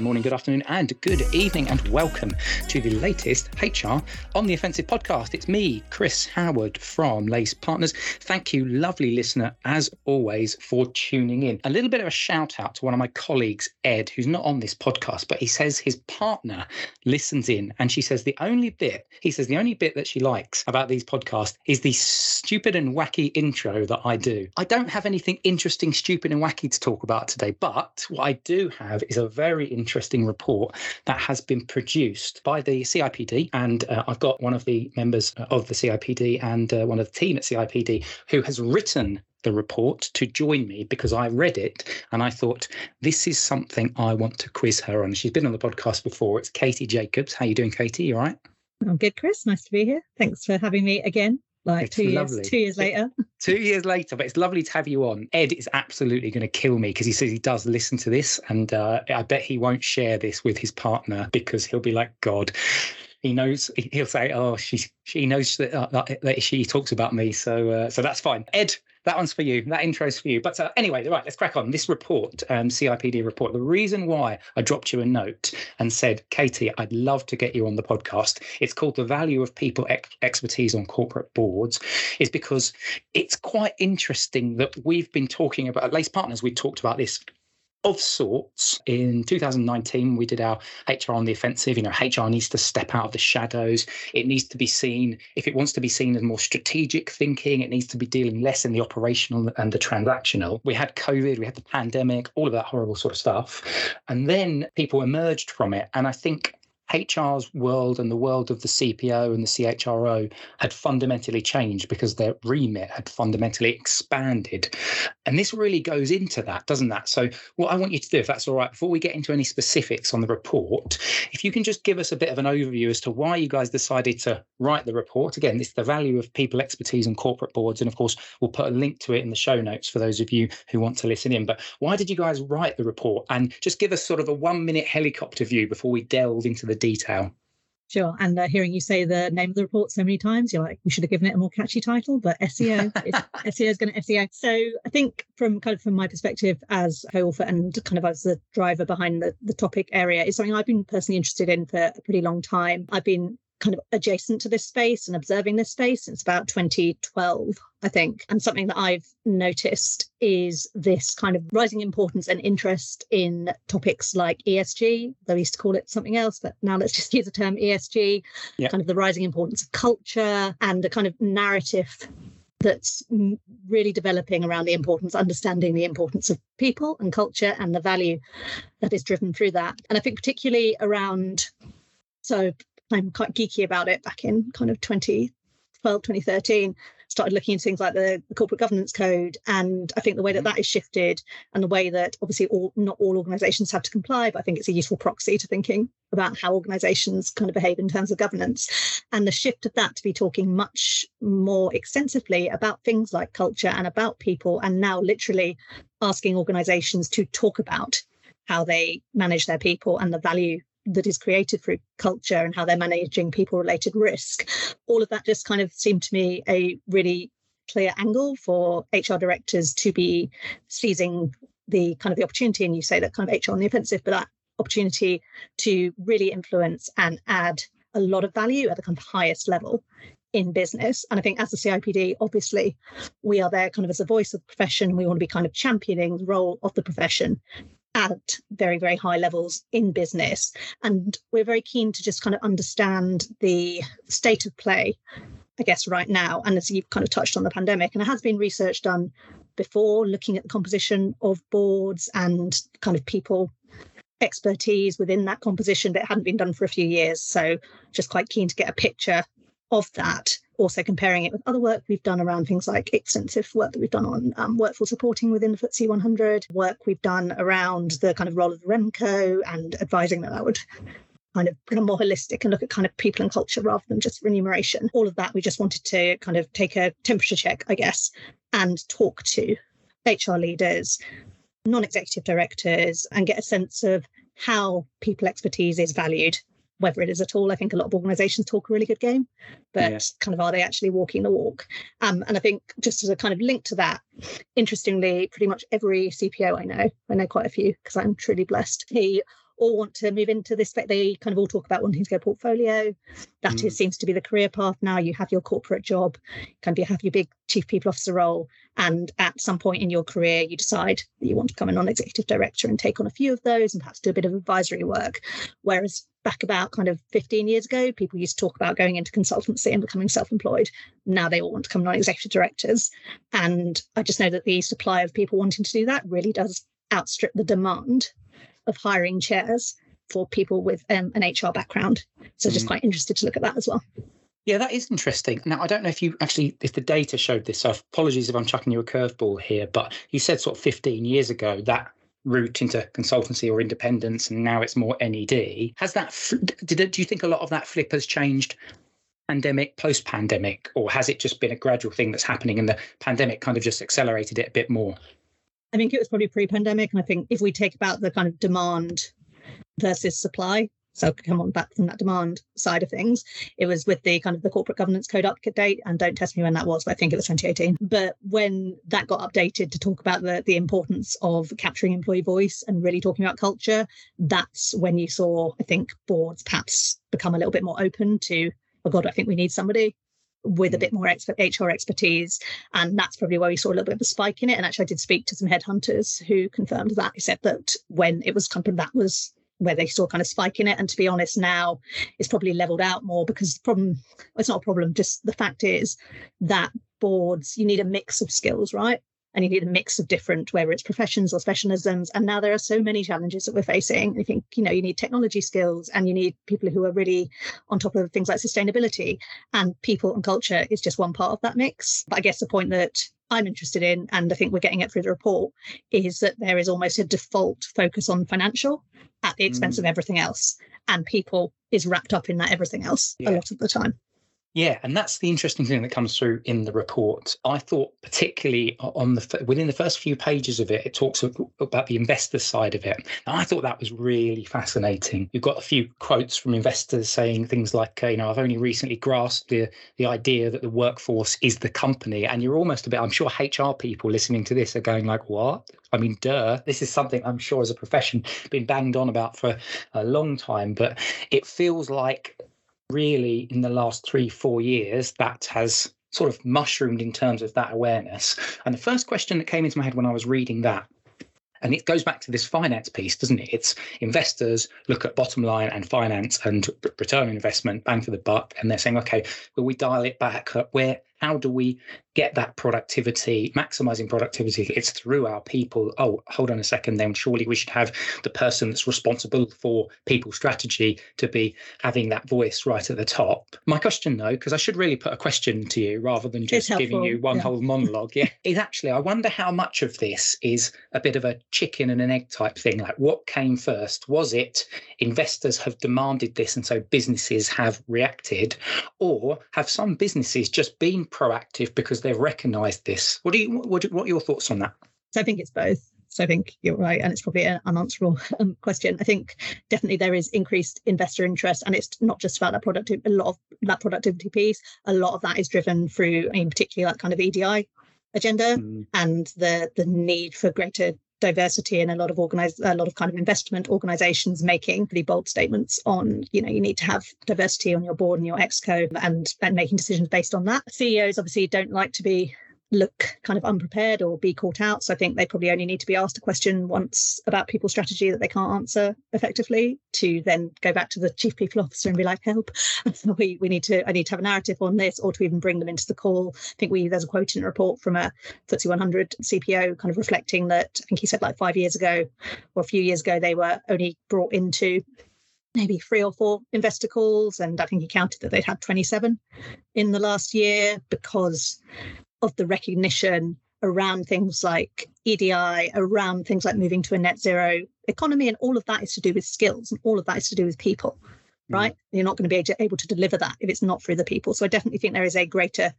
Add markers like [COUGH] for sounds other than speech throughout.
Good morning, good afternoon, and good evening, and welcome to the latest HR on the Offensive podcast. It's me, Chris Howard from Lace Partners. Thank you, lovely listener, as always, for tuning in. A little bit of a shout out to one of my colleagues, Ed, who's not on this podcast, but he says his partner listens in, and she says the only bit, he says the only bit that she likes about these podcasts is the stupid and wacky intro that I do. I don't have anything interesting, stupid, and wacky to talk about today, but what I do have is a very interesting report that has been produced by the CIPD. And uh, I've got one of the members uh, of the CIPD and uh, one of the team at CIPD who has written the report to join me because I read it and I thought this is something I want to quiz her on. She's been on the podcast before. It's Katie Jacobs. How are you doing, Katie? You all right? I'm good, Chris. Nice to be here. Thanks for having me again like it's two lovely. years two years later. two years later but it's lovely to have you on. Ed is absolutely going to kill me because he says he does listen to this and uh, i bet he won't share this with his partner because he'll be like god. He knows he'll say oh she she knows that, uh, that she talks about me. So uh, so that's fine. Ed that one's for you. That intro's for you. But uh, anyway, right, let's crack on. This report, um, CIPD report, the reason why I dropped you a note and said, Katie, I'd love to get you on the podcast. It's called The Value of People Ex- Expertise on Corporate Boards, is because it's quite interesting that we've been talking about, at Lace Partners, we talked about this of sorts. In 2019, we did our HR on the offensive. You know, HR needs to step out of the shadows. It needs to be seen, if it wants to be seen as more strategic thinking, it needs to be dealing less in the operational and the transactional. We had COVID, we had the pandemic, all of that horrible sort of stuff. And then people emerged from it. And I think HR's world and the world of the CPO and the CHRO had fundamentally changed because their remit had fundamentally expanded. And this really goes into that, doesn't that? So, what I want you to do, if that's all right, before we get into any specifics on the report, if you can just give us a bit of an overview as to why you guys decided to write the report. Again, this is the value of people expertise and corporate boards. And of course, we'll put a link to it in the show notes for those of you who want to listen in. But why did you guys write the report? And just give us sort of a one minute helicopter view before we delve into the detail. Sure. And uh, hearing you say the name of the report so many times, you're like, we should have given it a more catchy title, but SEO, SEO [LAUGHS] is going to SEO. So I think from kind of from my perspective as co-author and kind of as the driver behind the, the topic area is something I've been personally interested in for a pretty long time. I've been kind of adjacent to this space and observing this space since about 2012, I think. And something that I've noticed is this kind of rising importance and interest in topics like ESG. They used to call it something else, but now let's just [LAUGHS] use the term ESG, kind of the rising importance of culture and a kind of narrative that's really developing around the importance, understanding the importance of people and culture and the value that is driven through that. And I think particularly around so I'm quite geeky about it. Back in kind of 2012, 2013 started looking into things like the, the, corporate governance code. And i think the way that mm-hmm. that is shifted and the way that obviously all not all organizations have to comply but i think it's a useful proxy to thinking about how organizations kind of behave in terms of governance. And the shift of that to be talking much more extensively about things like culture and about people and now literally asking organizations to talk about how they manage their people and the value that is created through culture and how they're managing people related risk all of that just kind of seemed to me a really clear angle for hr directors to be seizing the kind of the opportunity and you say that kind of hr on the offensive but that opportunity to really influence and add a lot of value at the kind of highest level in business. And I think as the CIPD, obviously, we are there kind of as a voice of the profession. We want to be kind of championing the role of the profession at very, very high levels in business. And we're very keen to just kind of understand the state of play, I guess, right now. And as you've kind of touched on the pandemic, and it has been research done before looking at the composition of boards and kind of people expertise within that composition that hadn't been done for a few years. So just quite keen to get a picture of that also comparing it with other work we've done around things like extensive work that we've done on um, workforce reporting within the FTSE 100, work we've done around the kind of role of REMCO and advising that that would kind of become more holistic and look at kind of people and culture rather than just remuneration. All of that, we just wanted to kind of take a temperature check, I guess, and talk to HR leaders, non executive directors, and get a sense of how people expertise is valued whether it is at all. I think a lot of organizations talk a really good game, but yeah. kind of are they actually walking the walk? Um, and I think just as a kind of link to that, interestingly, pretty much every CPO I know, I know quite a few because I'm truly blessed. He all want to move into this they kind of all talk about wanting to go portfolio. That mm. is, seems to be the career path. Now you have your corporate job kind of you have your big chief people officer role and at some point in your career you decide that you want to become a non-executive director and take on a few of those and perhaps do a bit of advisory work. Whereas back about kind of 15 years ago people used to talk about going into consultancy and becoming self-employed. Now they all want to become non-executive directors. And i just know that the supply of people wanting to do that really does outstrip the demand of hiring chairs for people with um, an HR background. So just mm. quite interested to look at that as well. Yeah, that is interesting. Now, I don't know if you actually, if the data showed this, so apologies if I'm chucking you a curveball here, but you said sort of 15 years ago that route into consultancy or independence, and now it's more NED. Has that, did it, do you think a lot of that flip has changed pandemic, post pandemic, or has it just been a gradual thing that's happening and the pandemic kind of just accelerated it a bit more? I think it was probably pre-pandemic, and I think if we take about the kind of demand versus supply, so come on back from that demand side of things, it was with the kind of the corporate governance code update, and don't test me when that was, but I think it was 2018. But when that got updated to talk about the the importance of capturing employee voice and really talking about culture, that's when you saw, I think, boards perhaps become a little bit more open to, oh God, I think we need somebody with a mm. bit more expert HR expertise. And that's probably where we saw a little bit of a spike in it. And actually, I did speak to some headhunters who confirmed that. He said that when it was of that was where they saw kind of spike in it. And to be honest, now it's probably leveled out more because the problem, it's not a problem, just the fact is that boards, you need a mix of skills, right? And you need a mix of different, whether it's professions or specialisms. And now there are so many challenges that we're facing. I think, you know, you need technology skills and you need people who are really on top of things like sustainability and people and culture is just one part of that mix. But I guess the point that I'm interested in, and I think we're getting it through the report, is that there is almost a default focus on financial at the expense mm. of everything else. And people is wrapped up in that everything else yeah. a lot of the time. Yeah, and that's the interesting thing that comes through in the report. I thought, particularly on the within the first few pages of it, it talks about the investor side of it. And I thought that was really fascinating. You've got a few quotes from investors saying things like, you know, I've only recently grasped the the idea that the workforce is the company, and you're almost a bit. I'm sure HR people listening to this are going like, what? I mean, duh. This is something I'm sure as a profession been banged on about for a long time, but it feels like really in the last three, four years, that has sort of mushroomed in terms of that awareness. And the first question that came into my head when I was reading that and it goes back to this finance piece, doesn't it? It's investors look at bottom line and finance and return on investment, bang for the buck, and they're saying, okay, will we dial it back? Where how do we get that productivity, maximizing productivity? It's through our people. Oh, hold on a second, then surely we should have the person that's responsible for people strategy to be having that voice right at the top. My question, though, because I should really put a question to you rather than just giving you one yeah. whole monologue, yeah, [LAUGHS] is actually, I wonder how much of this is a bit of a chicken and an egg type thing. Like, what came first? Was it investors have demanded this and so businesses have reacted? Or have some businesses just been proactive because they've recognised this. What do you what, what are your thoughts on that? So I think it's both. So I think you're right, and it's probably an unanswerable um, question. I think definitely there is increased investor interest, and it's not just about that product. A lot of that productivity piece, a lot of that is driven through, in mean, particularly that kind of EDI agenda mm. and the the need for greater diversity and a lot of organized a lot of kind of investment organizations making pretty bold statements on you know you need to have diversity on your board and your exco and and making decisions based on that. Ceos obviously don't like to be look kind of unprepared or be caught out. So I think they probably only need to be asked a question once about people's strategy that they can't answer effectively to then go back to the chief people officer and be like, help, [LAUGHS] we, we need to, I need to have a narrative on this or to even bring them into the call. I think we, there's a quote in a report from a FTSE 100 CPO kind of reflecting that I think he said like five years ago or a few years ago, they were only brought into maybe three or four investor calls. And I think he counted that they'd had 27 in the last year because of the recognition around things like EDI, around things like moving to a net zero economy. And all of that is to do with skills and all of that is to do with people. right? You're not going to be able to deliver that if it's not through the people. So I definitely think there is a greater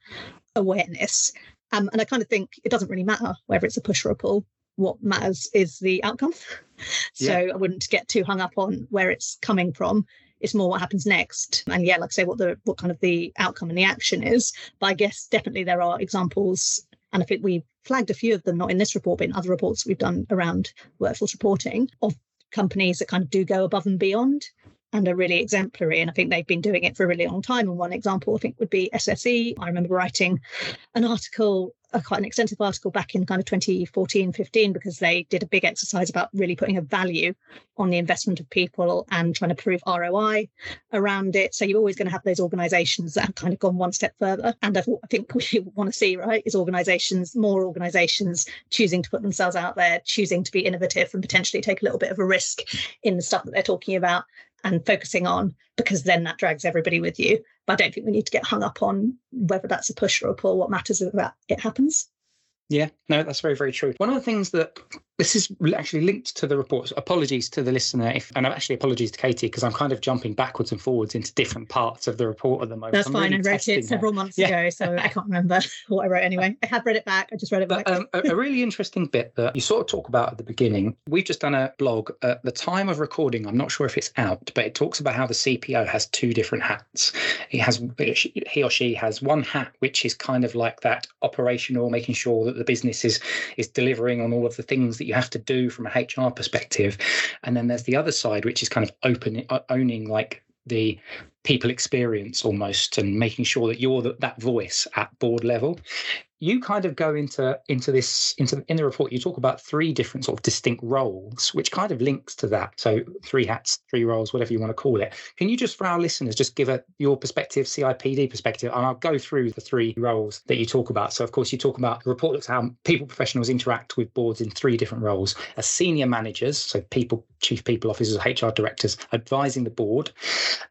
awareness. Um, and I kind of think it doesn't really matter whether it's a push or a pull. What matters is the outcome. [LAUGHS] so yeah. I wouldn't get too hung up on where it's coming from. It's more what happens next. And yeah, like I say, what the what kind of the outcome and the action is. But I guess definitely there are examples and I think we flagged a few of them, not in this report, but in other reports we've done around workforce reporting of companies that kind of do go above and beyond and are really exemplary. And I think they've been doing it for a really long time. And one example I think would be SSE. I remember writing an article, a quite an extensive article back in kind of 2014, 15, because they did a big exercise about really putting a value on the investment of people and trying to prove ROI around it. So you're always going to have those organizations that have kind of gone one step further. And I think we want to see, right, is organizations, more organizations choosing to put themselves out there, choosing to be innovative and potentially take a little bit of a risk in the stuff that they're talking about and focusing on because then that drags everybody with you. But I don't think we need to get hung up on whether that's a push or a pull. What matters is that it happens. Yeah, no, that's very, very true. One of the things that this is actually linked to the report. Apologies to the listener, if, and actually apologies to Katie because I'm kind of jumping backwards and forwards into different parts of the report at the moment. That's I'm fine. Really I wrote it several months yeah. ago, so I can't remember [LAUGHS] what I wrote anyway. I have read it back. I just read it back. But, um, a, a, really interesting bit that you sort of talk about at the beginning. We've just done a blog at the time of recording. I'm not sure if it's out, but it talks about how the CPO has two different hats. He has he or she has one hat which is kind of like that operational, making sure that the business is is delivering on all of the things that you have to do from a HR perspective. And then there's the other side, which is kind of open, uh, owning like the people experience almost and making sure that you're the, that voice at board level. You kind of go into into this into in the report you talk about three different sort of distinct roles which kind of links to that. So three hats three roles whatever you want to call it. Can you just for our listeners just give a your perspective cipd perspective and i'll go through the three roles that you talk about. So of course you talk about the report looks how people professionals interact with boards in three different roles. As senior managers so people chief people officers hr directors advising the board.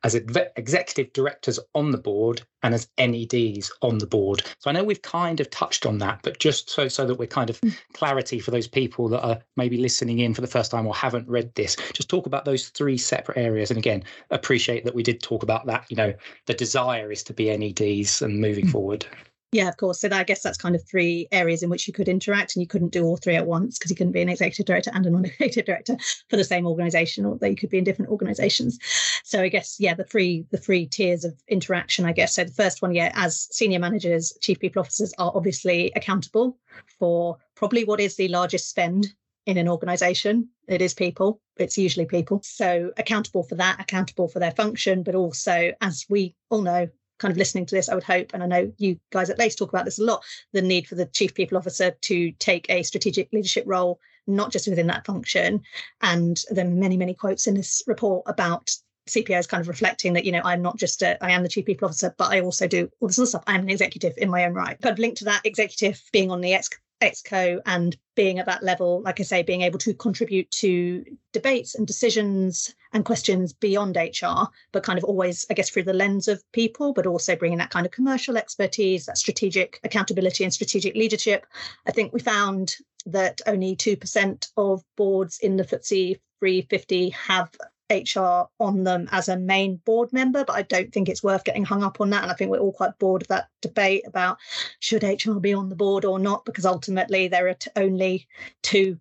As executive directors on the board and as neds on the board so i know we've kind of touched on that, but just so so that we're kind of mm. clarity for those people that are maybe listening in for the first time or haven't read this, just talk about those three separate areas. And again, appreciate that we did talk about that. You know, the desire is to be NEDs and moving mm. forward. Yeah, of course. So that, I guess that's kind of three areas in which you could interact, and you couldn't do all three at once because you couldn't be an executive director and a non-executive [LAUGHS] director for the same organisation, or they could be in different organisations. So I guess yeah, the three the three tiers of interaction. I guess so. The first one, yeah, as senior managers, chief people officers are obviously accountable for probably what is the largest spend in an organization it is people it's usually people so accountable for that accountable for their function but also as we all know kind of listening to this, I would hope, and I know you guys at LACE talk about this a lot, the need for the chief people officer to take a strategic leadership role, not just within that function. And there are many, many quotes in this report about CPOs kind of reflecting that, you know, I'm not just a, I am the chief people officer, but I also do all this other stuff. I'm an executive in my own right. Of linked to that executive being on the ex exco and being at that level like i say being able to contribute to debates and decisions and questions beyond hr but kind of always i guess through the lens of people but also bringing that kind of commercial expertise that strategic accountability and strategic leadership i think we found that only 2% of boards in the FTSE 350 have HR on them as a main board member, but I don't think it's worth getting hung up on that. And I think we're all quite bored of that debate about should HR be on the board or not, because ultimately there are t- only two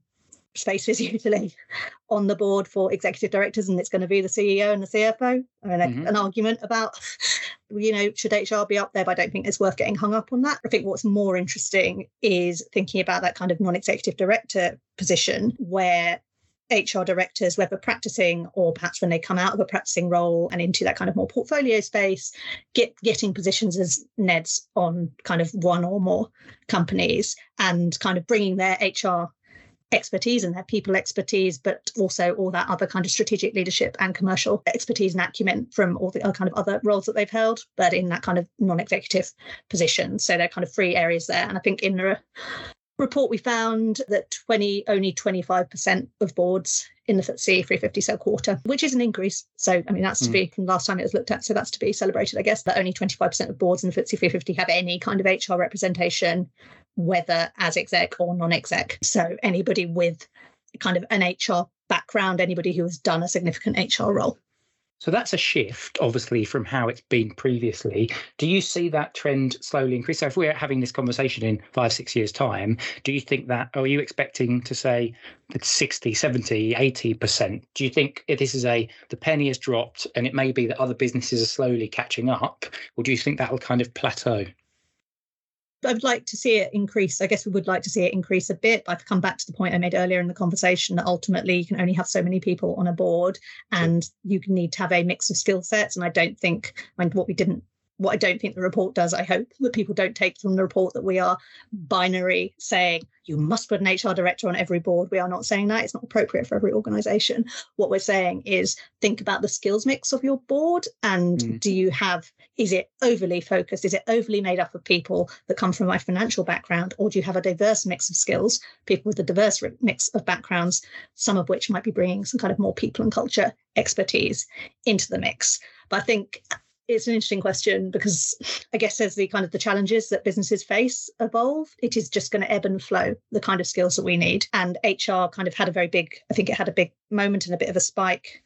spaces [LAUGHS] usually on the board for executive directors, and it's going to be the CEO and the CFO. I mean, mm-hmm. an argument about, you know, should HR be up there? But I don't think it's worth getting hung up on that. I think what's more interesting is thinking about that kind of non executive director position where HR directors, whether practicing or perhaps when they come out of a practicing role and into that kind of more portfolio space, get getting positions as NEDs on kind of one or more companies and kind of bringing their HR expertise and their people expertise, but also all that other kind of strategic leadership and commercial expertise and acumen from all the kind of other roles that they've held, but in that kind of non-executive position. So they're kind of three areas there. And I think in the report we found that 20 only 25% of boards in the FTSE 350 sell quarter, which is an increase. So, I mean, that's to mm. be from last time it was looked at. So that's to be celebrated, I guess, that only 25% of boards in the FTSE 350 have any kind of HR representation, whether as exec or non exec. So anybody with kind of an HR background, anybody who has done a significant HR role. So that's a shift, obviously, from how it's been previously. Do you see that trend slowly increase? So if we're having this conversation in five, six years' time, do you think that, are you expecting to say that 60, 70, 80%? Do you think if this is a, the penny has dropped and it may be that other businesses are slowly catching up? Or do you think that will kind of plateau? I would like to see it increase. I guess we would like to see it increase a bit. I've come back to the point I made earlier in the conversation that ultimately you can only have so many people on a board and you need to have a mix of skill sets. And I don't think, I mean, what we didn't what I don't think the report does, I hope that people don't take from the report that we are binary saying you must put an HR director on every board. We are not saying that. It's not appropriate for every organization. What we're saying is think about the skills mix of your board and mm. do you have, is it overly focused? Is it overly made up of people that come from my financial background? Or do you have a diverse mix of skills, people with a diverse mix of backgrounds, some of which might be bringing some kind of more people and culture expertise into the mix? But I think it's an interesting question because I guess as the kind of the challenges that businesses face evolve, it is just going to ebb and flow the kind of skills that we need. And HR kind of had a very big, I think it had a big moment and a bit of a spike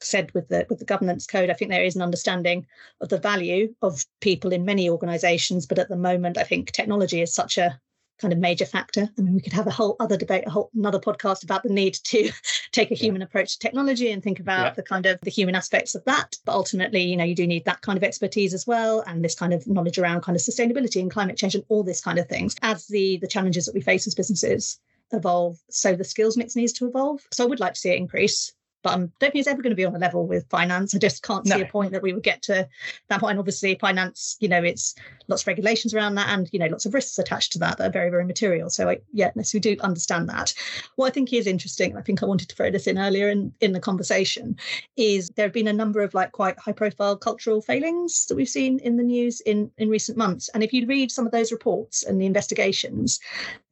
said with the with the governance code i think there is an understanding of the value of people in many organizations but at the moment i think technology is such a kind of major factor. I mean, we could have a whole other debate, a whole another podcast about the need to take a human yeah. approach to technology and think about yeah. the kind of the human aspects of that. But ultimately, you know, you do need that kind of expertise as well, and this kind of knowledge around kind of sustainability and climate change and all this kind of things. As the the challenges that we face as businesses evolve, so the skills mix needs to evolve. So I would like to see it increase but I don't think it's ever going to be on a level with finance. I just can't no. see a point that we would get to that point. And obviously, finance, you know, it's lots of regulations around that and, you know, lots of risks attached to that that are very, very material. So, I, yeah, yes, we do understand that. What I think is interesting, and I think I wanted to throw this in earlier in, in the conversation, is there have been a number of like quite high profile cultural failings that we've seen in the news in, in recent months. And if you read some of those reports and the investigations,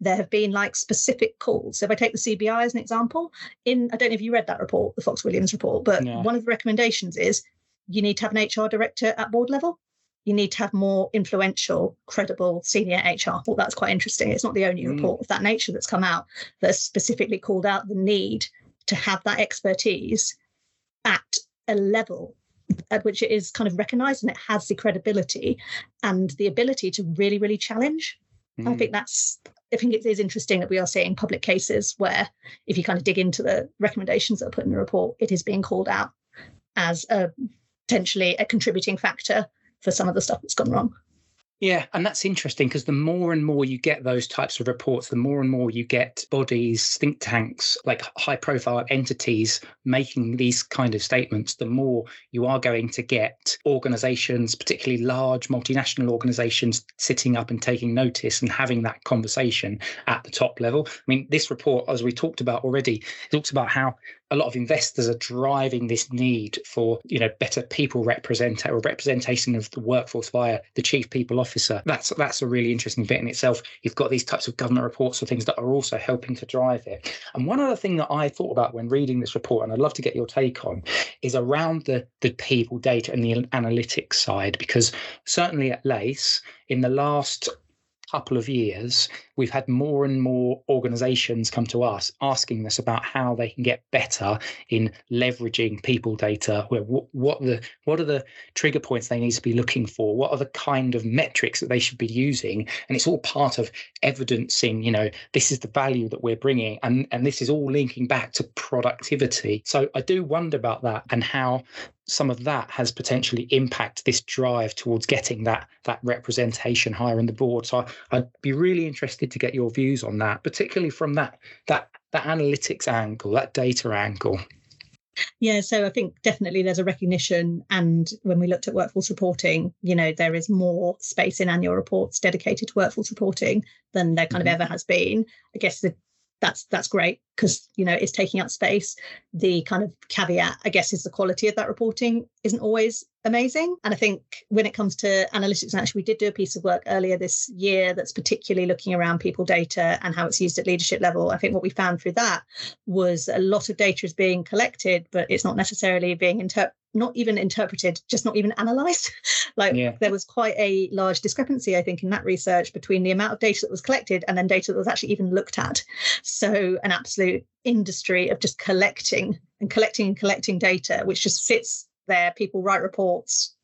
there have been like specific calls. So if I take the CBI as an example, in, I don't know if you read that report, the Fox Williams report, but yeah. one of the recommendations is you need to have an HR director at board level. You need to have more influential, credible senior HR. Well, that's quite interesting. It's not the only mm. report of that nature that's come out that specifically called out the need to have that expertise at a level at which it is kind of recognized and it has the credibility and the ability to really, really challenge. Mm. I think that's I think it is interesting that we are seeing public cases where, if you kind of dig into the recommendations that are put in the report, it is being called out as a potentially a contributing factor for some of the stuff that's gone wrong. Yeah, and that's interesting because the more and more you get those types of reports, the more and more you get bodies, think tanks, like high profile entities making these kind of statements, the more you are going to get organizations, particularly large multinational organizations, sitting up and taking notice and having that conversation at the top level. I mean, this report, as we talked about already, talks about how a lot of investors are driving this need for you know better people represent or representation of the workforce via the chief people officer. That's that's a really interesting bit in itself. You've got these types of government reports or things that are also helping to drive it. And one other thing that i thought about when reading this report and i'd love to get your take on is around the the people data and the analytics side because certainly at lace in the last couple of years, we've had more and more organizations come to us asking us about how they can get better in leveraging people data. What, what the what are the trigger points they need to be looking for? What are the kind of metrics that they should be using? And it's all part of evidencing, you know, this is the value that we're bringing, and and this is all linking back to productivity. So I do wonder about that and how some of that has potentially impacted this drive towards getting that that representation higher in the board. So I, would be really interested to get your views on that, particularly from that that that analytics angle, that data angle. Yeah, so I think definitely there's a recognition. And when we looked at workforce reporting, you know, there is more space in annual reports dedicated to workforce reporting than there kind mm-hmm. of ever has been. I guess the that's that's great because you know it's taking up space. The kind of caveat i guess is the quality of that reporting isn't always amazing. And i think when it comes to analytics actually we did do a piece of work earlier this year that's particularly looking around people data and how it's used at leadership level i think what we found through that was a lot of data is being collected but it's not necessarily being interpreted not even interpreted, just not even analyzed. [LAUGHS] like yeah. there was quite a large discrepancy, I think, in that research between the amount of data that was collected and then data that was actually even looked at. So an absolute industry of just collecting and collecting and collecting data, which just sits there, people write reports,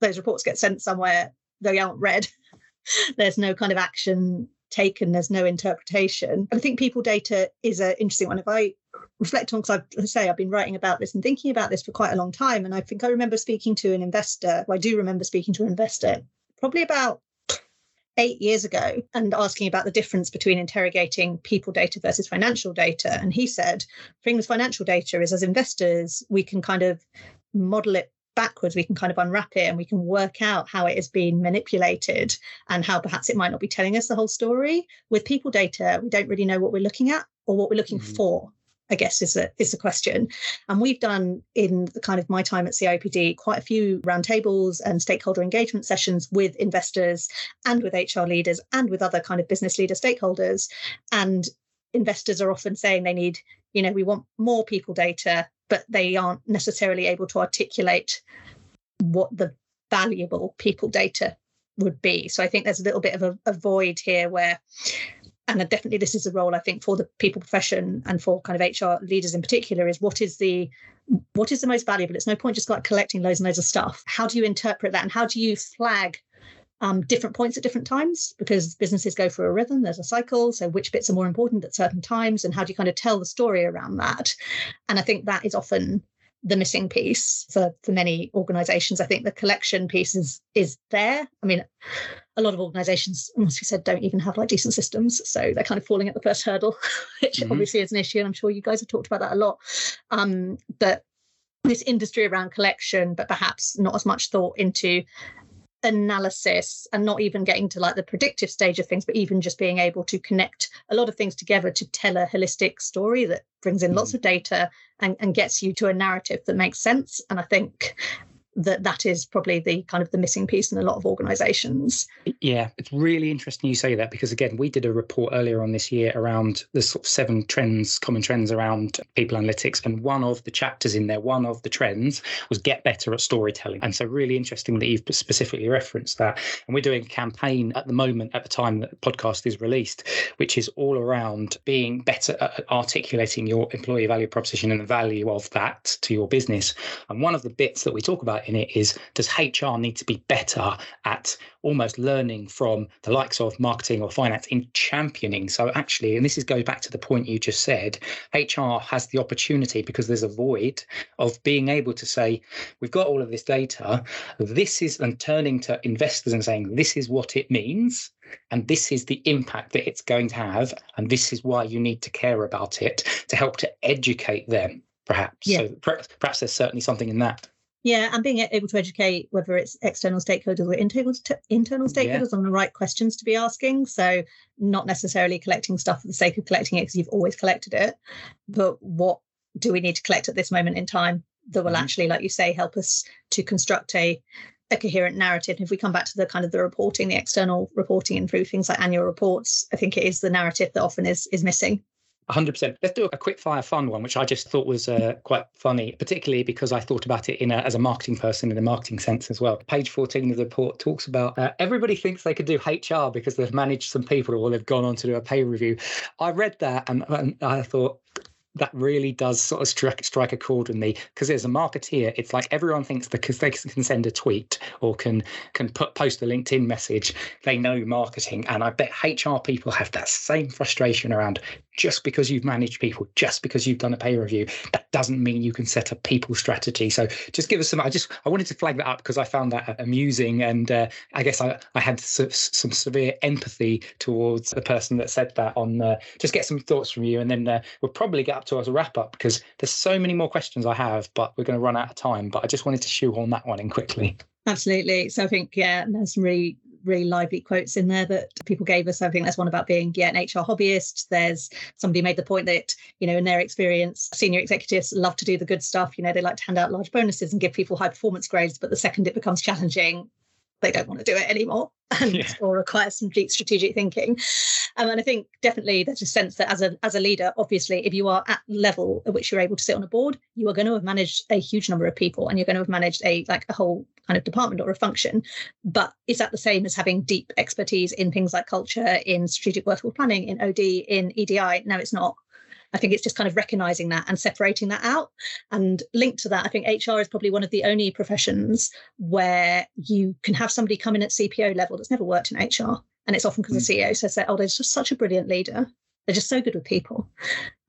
those reports get sent somewhere, they aren't read. [LAUGHS] There's no kind of action taken, there's no interpretation. I think people data is an interesting one. If I reflect on, because I say I've been writing about this and thinking about this for quite a long time, and I think I remember speaking to an investor, well, I do remember speaking to an investor probably about eight years ago and asking about the difference between interrogating people data versus financial data. And he said, the thing with financial data is as investors, we can kind of model it backwards, we can kind of unwrap it and we can work out how it has been manipulated and how perhaps it might not be telling us the whole story. With people data, we don't really know what we're looking at or what we're looking mm-hmm. for. I guess is a is a question. And we've done in the kind of my time at CIPD quite a few roundtables and stakeholder engagement sessions with investors and with HR leaders and with other kind of business leader stakeholders. And investors are often saying they need, you know, we want more people data, but they aren't necessarily able to articulate what the valuable people data would be. So I think there's a little bit of a, a void here where and definitely this is a role I think for the people profession and for kind of HR leaders in particular is what is the what is the most valuable? It's no point just like collecting loads and loads of stuff. How do you interpret that and how do you flag um, different points at different times? Because businesses go through a rhythm, there's a cycle. So which bits are more important at certain times and how do you kind of tell the story around that? And I think that is often the missing piece for, for many organizations. I think the collection piece is is there. I mean, a lot of organizations, as we said, don't even have like decent systems. So they're kind of falling at the first hurdle, [LAUGHS] which mm-hmm. obviously is an issue. And I'm sure you guys have talked about that a lot. Um, but this industry around collection, but perhaps not as much thought into analysis and not even getting to like the predictive stage of things, but even just being able to connect a lot of things together to tell a holistic story that brings in mm. lots of data and, and gets you to a narrative that makes sense. And I think that that is probably the kind of the missing piece in a lot of organizations. Yeah it's really interesting you say that because again we did a report earlier on this year around the sort of seven trends common trends around people analytics and one of the chapters in there one of the trends was get better at storytelling. And so really interesting that you've specifically referenced that. And we're doing a campaign at the moment at the time that the podcast is released which is all around being better at articulating your employee value proposition and the value of that to your business. And one of the bits that we talk about in it is does HR need to be better at almost learning from the likes of marketing or finance in championing? So, actually, and this is goes back to the point you just said, HR has the opportunity because there's a void of being able to say, we've got all of this data, this is, and turning to investors and saying, this is what it means and this is the impact that it's going to have and this is why you need to care about it to help to educate them perhaps yeah. so perhaps there's certainly something in that yeah, and being able to educate whether it's external stakeholders or internal internal stakeholders yeah. on the right questions to be asking. So not necessarily collecting stuff for the sake of collecting it because you've always collected it, but what do we need to collect at this moment in time that will mm-hmm. actually, like you say, help us to construct a a coherent narrative. And if we come back to the kind of the reporting, the external reporting and through things like annual reports, I think it is the narrative that often is is missing. 100%. Let's do a quick fire fun one, which I just thought was uh, quite funny, particularly because I thought about it in a, as a marketing person in a marketing sense as well. Page 14 of the report talks about uh, everybody thinks they could do HR because they've managed some people or they've gone on to do a pay review. I read that and, and I thought, that really does sort of strike, strike a chord with me because as a marketeer, it's like everyone thinks because they can send a tweet or can can put post a LinkedIn message, they know marketing. And I bet HR people have that same frustration around just because you've managed people, just because you've done a pay review, that doesn't mean you can set a people strategy. So just give us some. I just I wanted to flag that up because I found that amusing, and uh, I guess I I had some, some severe empathy towards the person that said that. On uh, just get some thoughts from you, and then uh, we'll probably get up to as a wrap up because there's so many more questions I have, but we're going to run out of time. But I just wanted to shoehorn that one in quickly. Absolutely. So I think yeah, there's some really really lively quotes in there that people gave us. I think there's one about being yeah, an HR hobbyist. There's somebody made the point that, you know, in their experience, senior executives love to do the good stuff. You know, they like to hand out large bonuses and give people high performance grades, but the second it becomes challenging, they don't want to do it anymore [LAUGHS] and yeah. or require some deep strategic thinking. Um, and I think definitely there's a sense that as a as a leader, obviously, if you are at level at which you're able to sit on a board, you are going to have managed a huge number of people and you're going to have managed a like a whole kind of department or a function. But is that the same as having deep expertise in things like culture, in strategic workforce planning, in OD, in EDI? No, it's not. I think it's just kind of recognizing that and separating that out. And linked to that, I think HR is probably one of the only professions where you can have somebody come in at CPO level that's never worked in HR. And it's often because mm. the CEO says that, oh, there's just such a brilliant leader. They're just so good with people.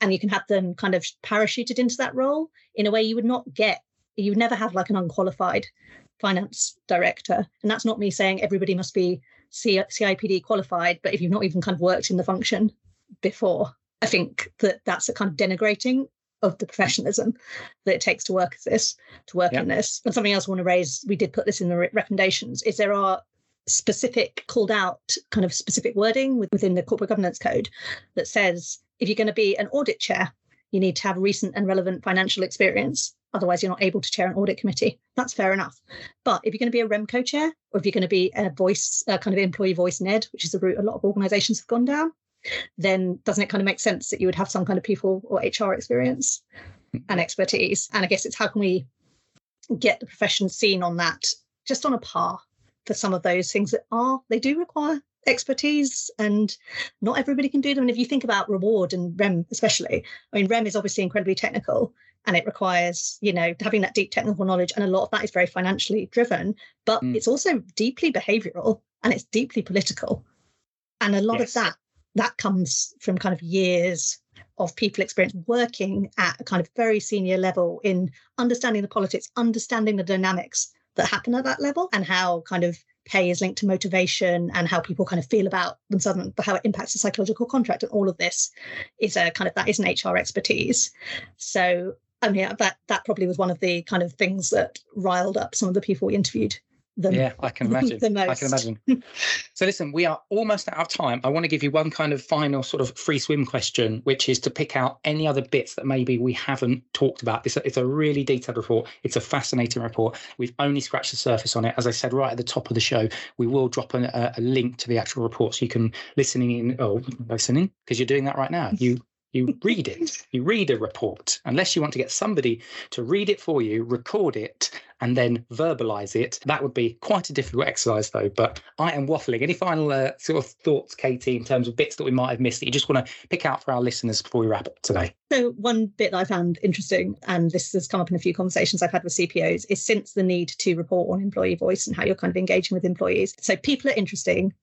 And you can have them kind of parachuted into that role in a way you would not get. You never have like an unqualified finance director. And that's not me saying everybody must be CIPD qualified, but if you've not even kind of worked in the function before, I think that that's a kind of denigrating of the professionalism that it takes to work this, to work in this. And something else I want to raise, we did put this in the re- recommendations, is there are specific called out kind of specific wording within the corporate governance code that says if you're going to be an audit chair, you need to have recent and relevant financial experience. Otherwise, you're not able to chair an audit committee. [LAUGHS] That's fair enough. But if you're going to be a REMCO chair, or if you're going to be a voice, a kind of employee voice NED, which is the route a lot of organizations have gone down, then doesn't it kind of make sense that you would have some kind of people or HR experience hmm. and expertise? And I guess it's how can we get the profession seen on that just on a par for some of those things that are, they do require expertise and not everybody can do them. And if you think about reward and REM especially, I mean, REM is obviously incredibly technical and it requires, you know, having that deep technical knowledge. And a lot of that is very financially driven, but mm. it's also deeply behavioral and it's deeply political. And a lot yes. of that that comes from kind of years of people experience working at a kind of very senior level in understanding the politics, understanding the dynamics that happen at that level, and how kind of pay is linked to motivation and how people kind of feel about themselves and how it impacts the psychological contract. And all of this is a kind of that is an HR expertise. So I mean that that probably was one of the kind of things that riled up some of the people we interviewed them. Yeah, I can [LAUGHS] imagine. I can imagine. [LAUGHS] so listen, we are almost out of time. I want to give you one kind of final sort of free swim question, which is to pick out any other bits that maybe we haven't talked about. This it's a really detailed report. It's a fascinating report. We've only scratched the surface on it. As I said right at the top of the show, we will drop a, a link to the actual report so you can listening in. Oh, listening because you're doing that right now. You you read it. [LAUGHS] You read a report. Unless you want to get somebody to read it for you, record it, and then verbalize it. That would be quite a difficult exercise, though. But I am waffling. Any final uh, sort of thoughts, Katie, in terms of bits that we might have missed that you just want to pick out for our listeners before we wrap up today? So, one bit that I found interesting, and this has come up in a few conversations I've had with CPOs, is since the need to report on employee voice and how you're kind of engaging with employees. So, people are interesting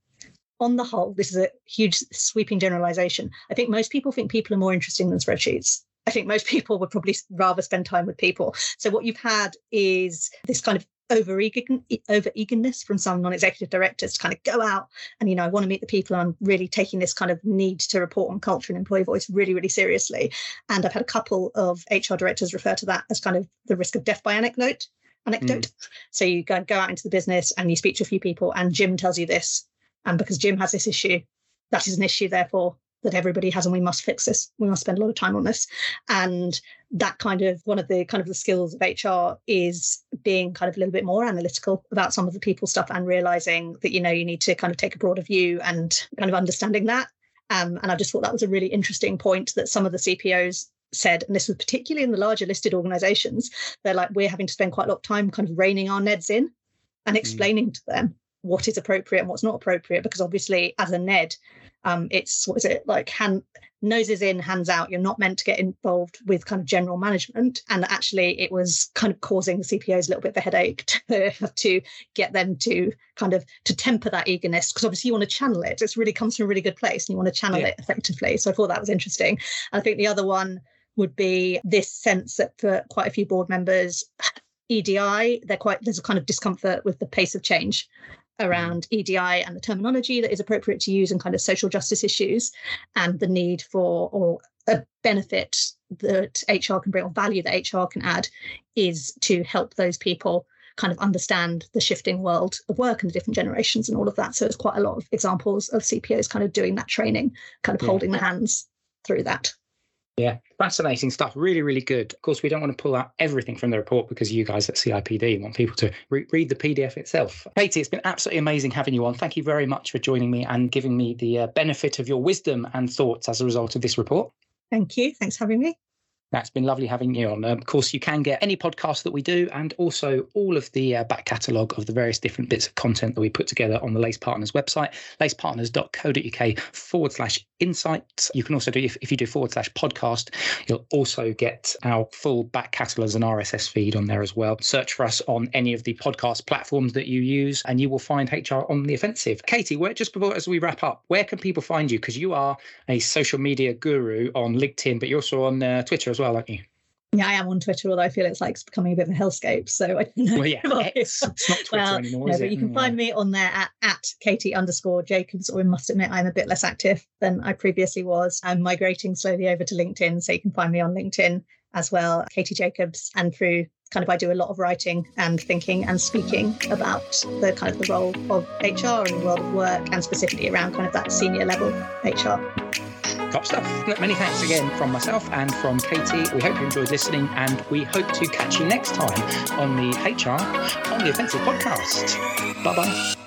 on the whole, this is a huge sweeping generalization. I think most people think people are more interesting than spreadsheets. I think most [LAUGHS] people would probably rather spend time with people. So what you've had is this kind of over eagerness from some non-executive directors to kind of go out and you know I want to meet the people. I'm really taking this kind of need to report on culture and employee voice really really seriously. And I've had a couple of HR directors refer to that as kind of the risk of death by anecdote. Anecdote. Mm. So you go, go out into the business and you speak to a few people, and Jim tells you this, and because Jim has this issue, that is an issue, therefore, that everybody has, and we must fix this. We must spend a lot of time on this. And that kind of one of the kind of the skills of HR is being kind of a little bit more analytical about some of the people stuff and realizing that, you know, you need to kind of take a broader view and kind of understanding that. Um, and I just thought that was a really interesting point that some of the CPOs said, and this was particularly in the larger listed organizations, they're like, we're having to spend quite a lot of time kind of reining our NEDs in and mm. explaining mm. to them what is appropriate and what's not appropriate because obviously as a ned um, it's what is it like hand noses in hands out. You're not meant to get involved with kind of general management. And actually it was kind of causing the cpos a little bit of a headache [LAUGHS] to have to get them to kind of to temper that eagerness. Because obviously you want to channel it. It really comes from a really good place and you want to channel yeah. it effectively. So i thought that was interesting. And i think the other one would be this sense that for quite a few board members EDI, they're quite there's a kind of discomfort with the pace of change around mm. EDI and the terminology that is appropriate to use and kind of social justice issues and the need for or a benefit that HR can bring or value that HR can add is to help those people kind of understand the shifting world of work and the different generations and all of that. So it's quite a lot of examples of CPOs kind of doing that training, kind of yeah. holding the hands through that. Yeah, fascinating stuff. Really, really good. Of course, we don't want to pull out everything from the report because you guys at CIPD want people to re- read the PDF itself. Katie, it's been absolutely amazing having you on. Thank you very much for joining me and giving me the uh, benefit of your wisdom and thoughts as a result of this report. Thank you. Thanks for having me. That's been lovely having you on. Um, of course, you can get any podcast that we do and also all of the uh, back catalogue of the various different bits of content that we put together on the Lace Partners website, lacepartners.co.uk forward slash insights. You can also do, if, if you do forward slash podcast, you'll also get our full back catalogue as an RSS feed on there as well. Search for us on any of the podcast platforms that you use and you will find HR on the offensive. Katie, where, just before as we wrap up, where can people find you? Because you are a social media guru on LinkedIn, but you're also on uh, Twitter as well, aren't you? Yeah, I am on Twitter, although I feel it's like becoming a bit of a hellscape. So I don't know. Well, yeah, [LAUGHS] X. It's not Twitter well, anymore, no, but you can Mm, find me on there at, at Katie underscore Jacobs, or I must admit I'm a bit less active than I previously was. I'm migrating slowly over to LinkedIn, so you can find me on LinkedIn as well, Katie Jacobs, and through kind of I do a lot of writing and thinking and speaking about the kind of the role of HR in the world of work and specifically around kind of that senior level HR. Top stuff. Many thanks again from myself and from Katie. We hope you enjoyed listening, and we hope to catch you next time on the HR on the Offensive podcast. Bye bye.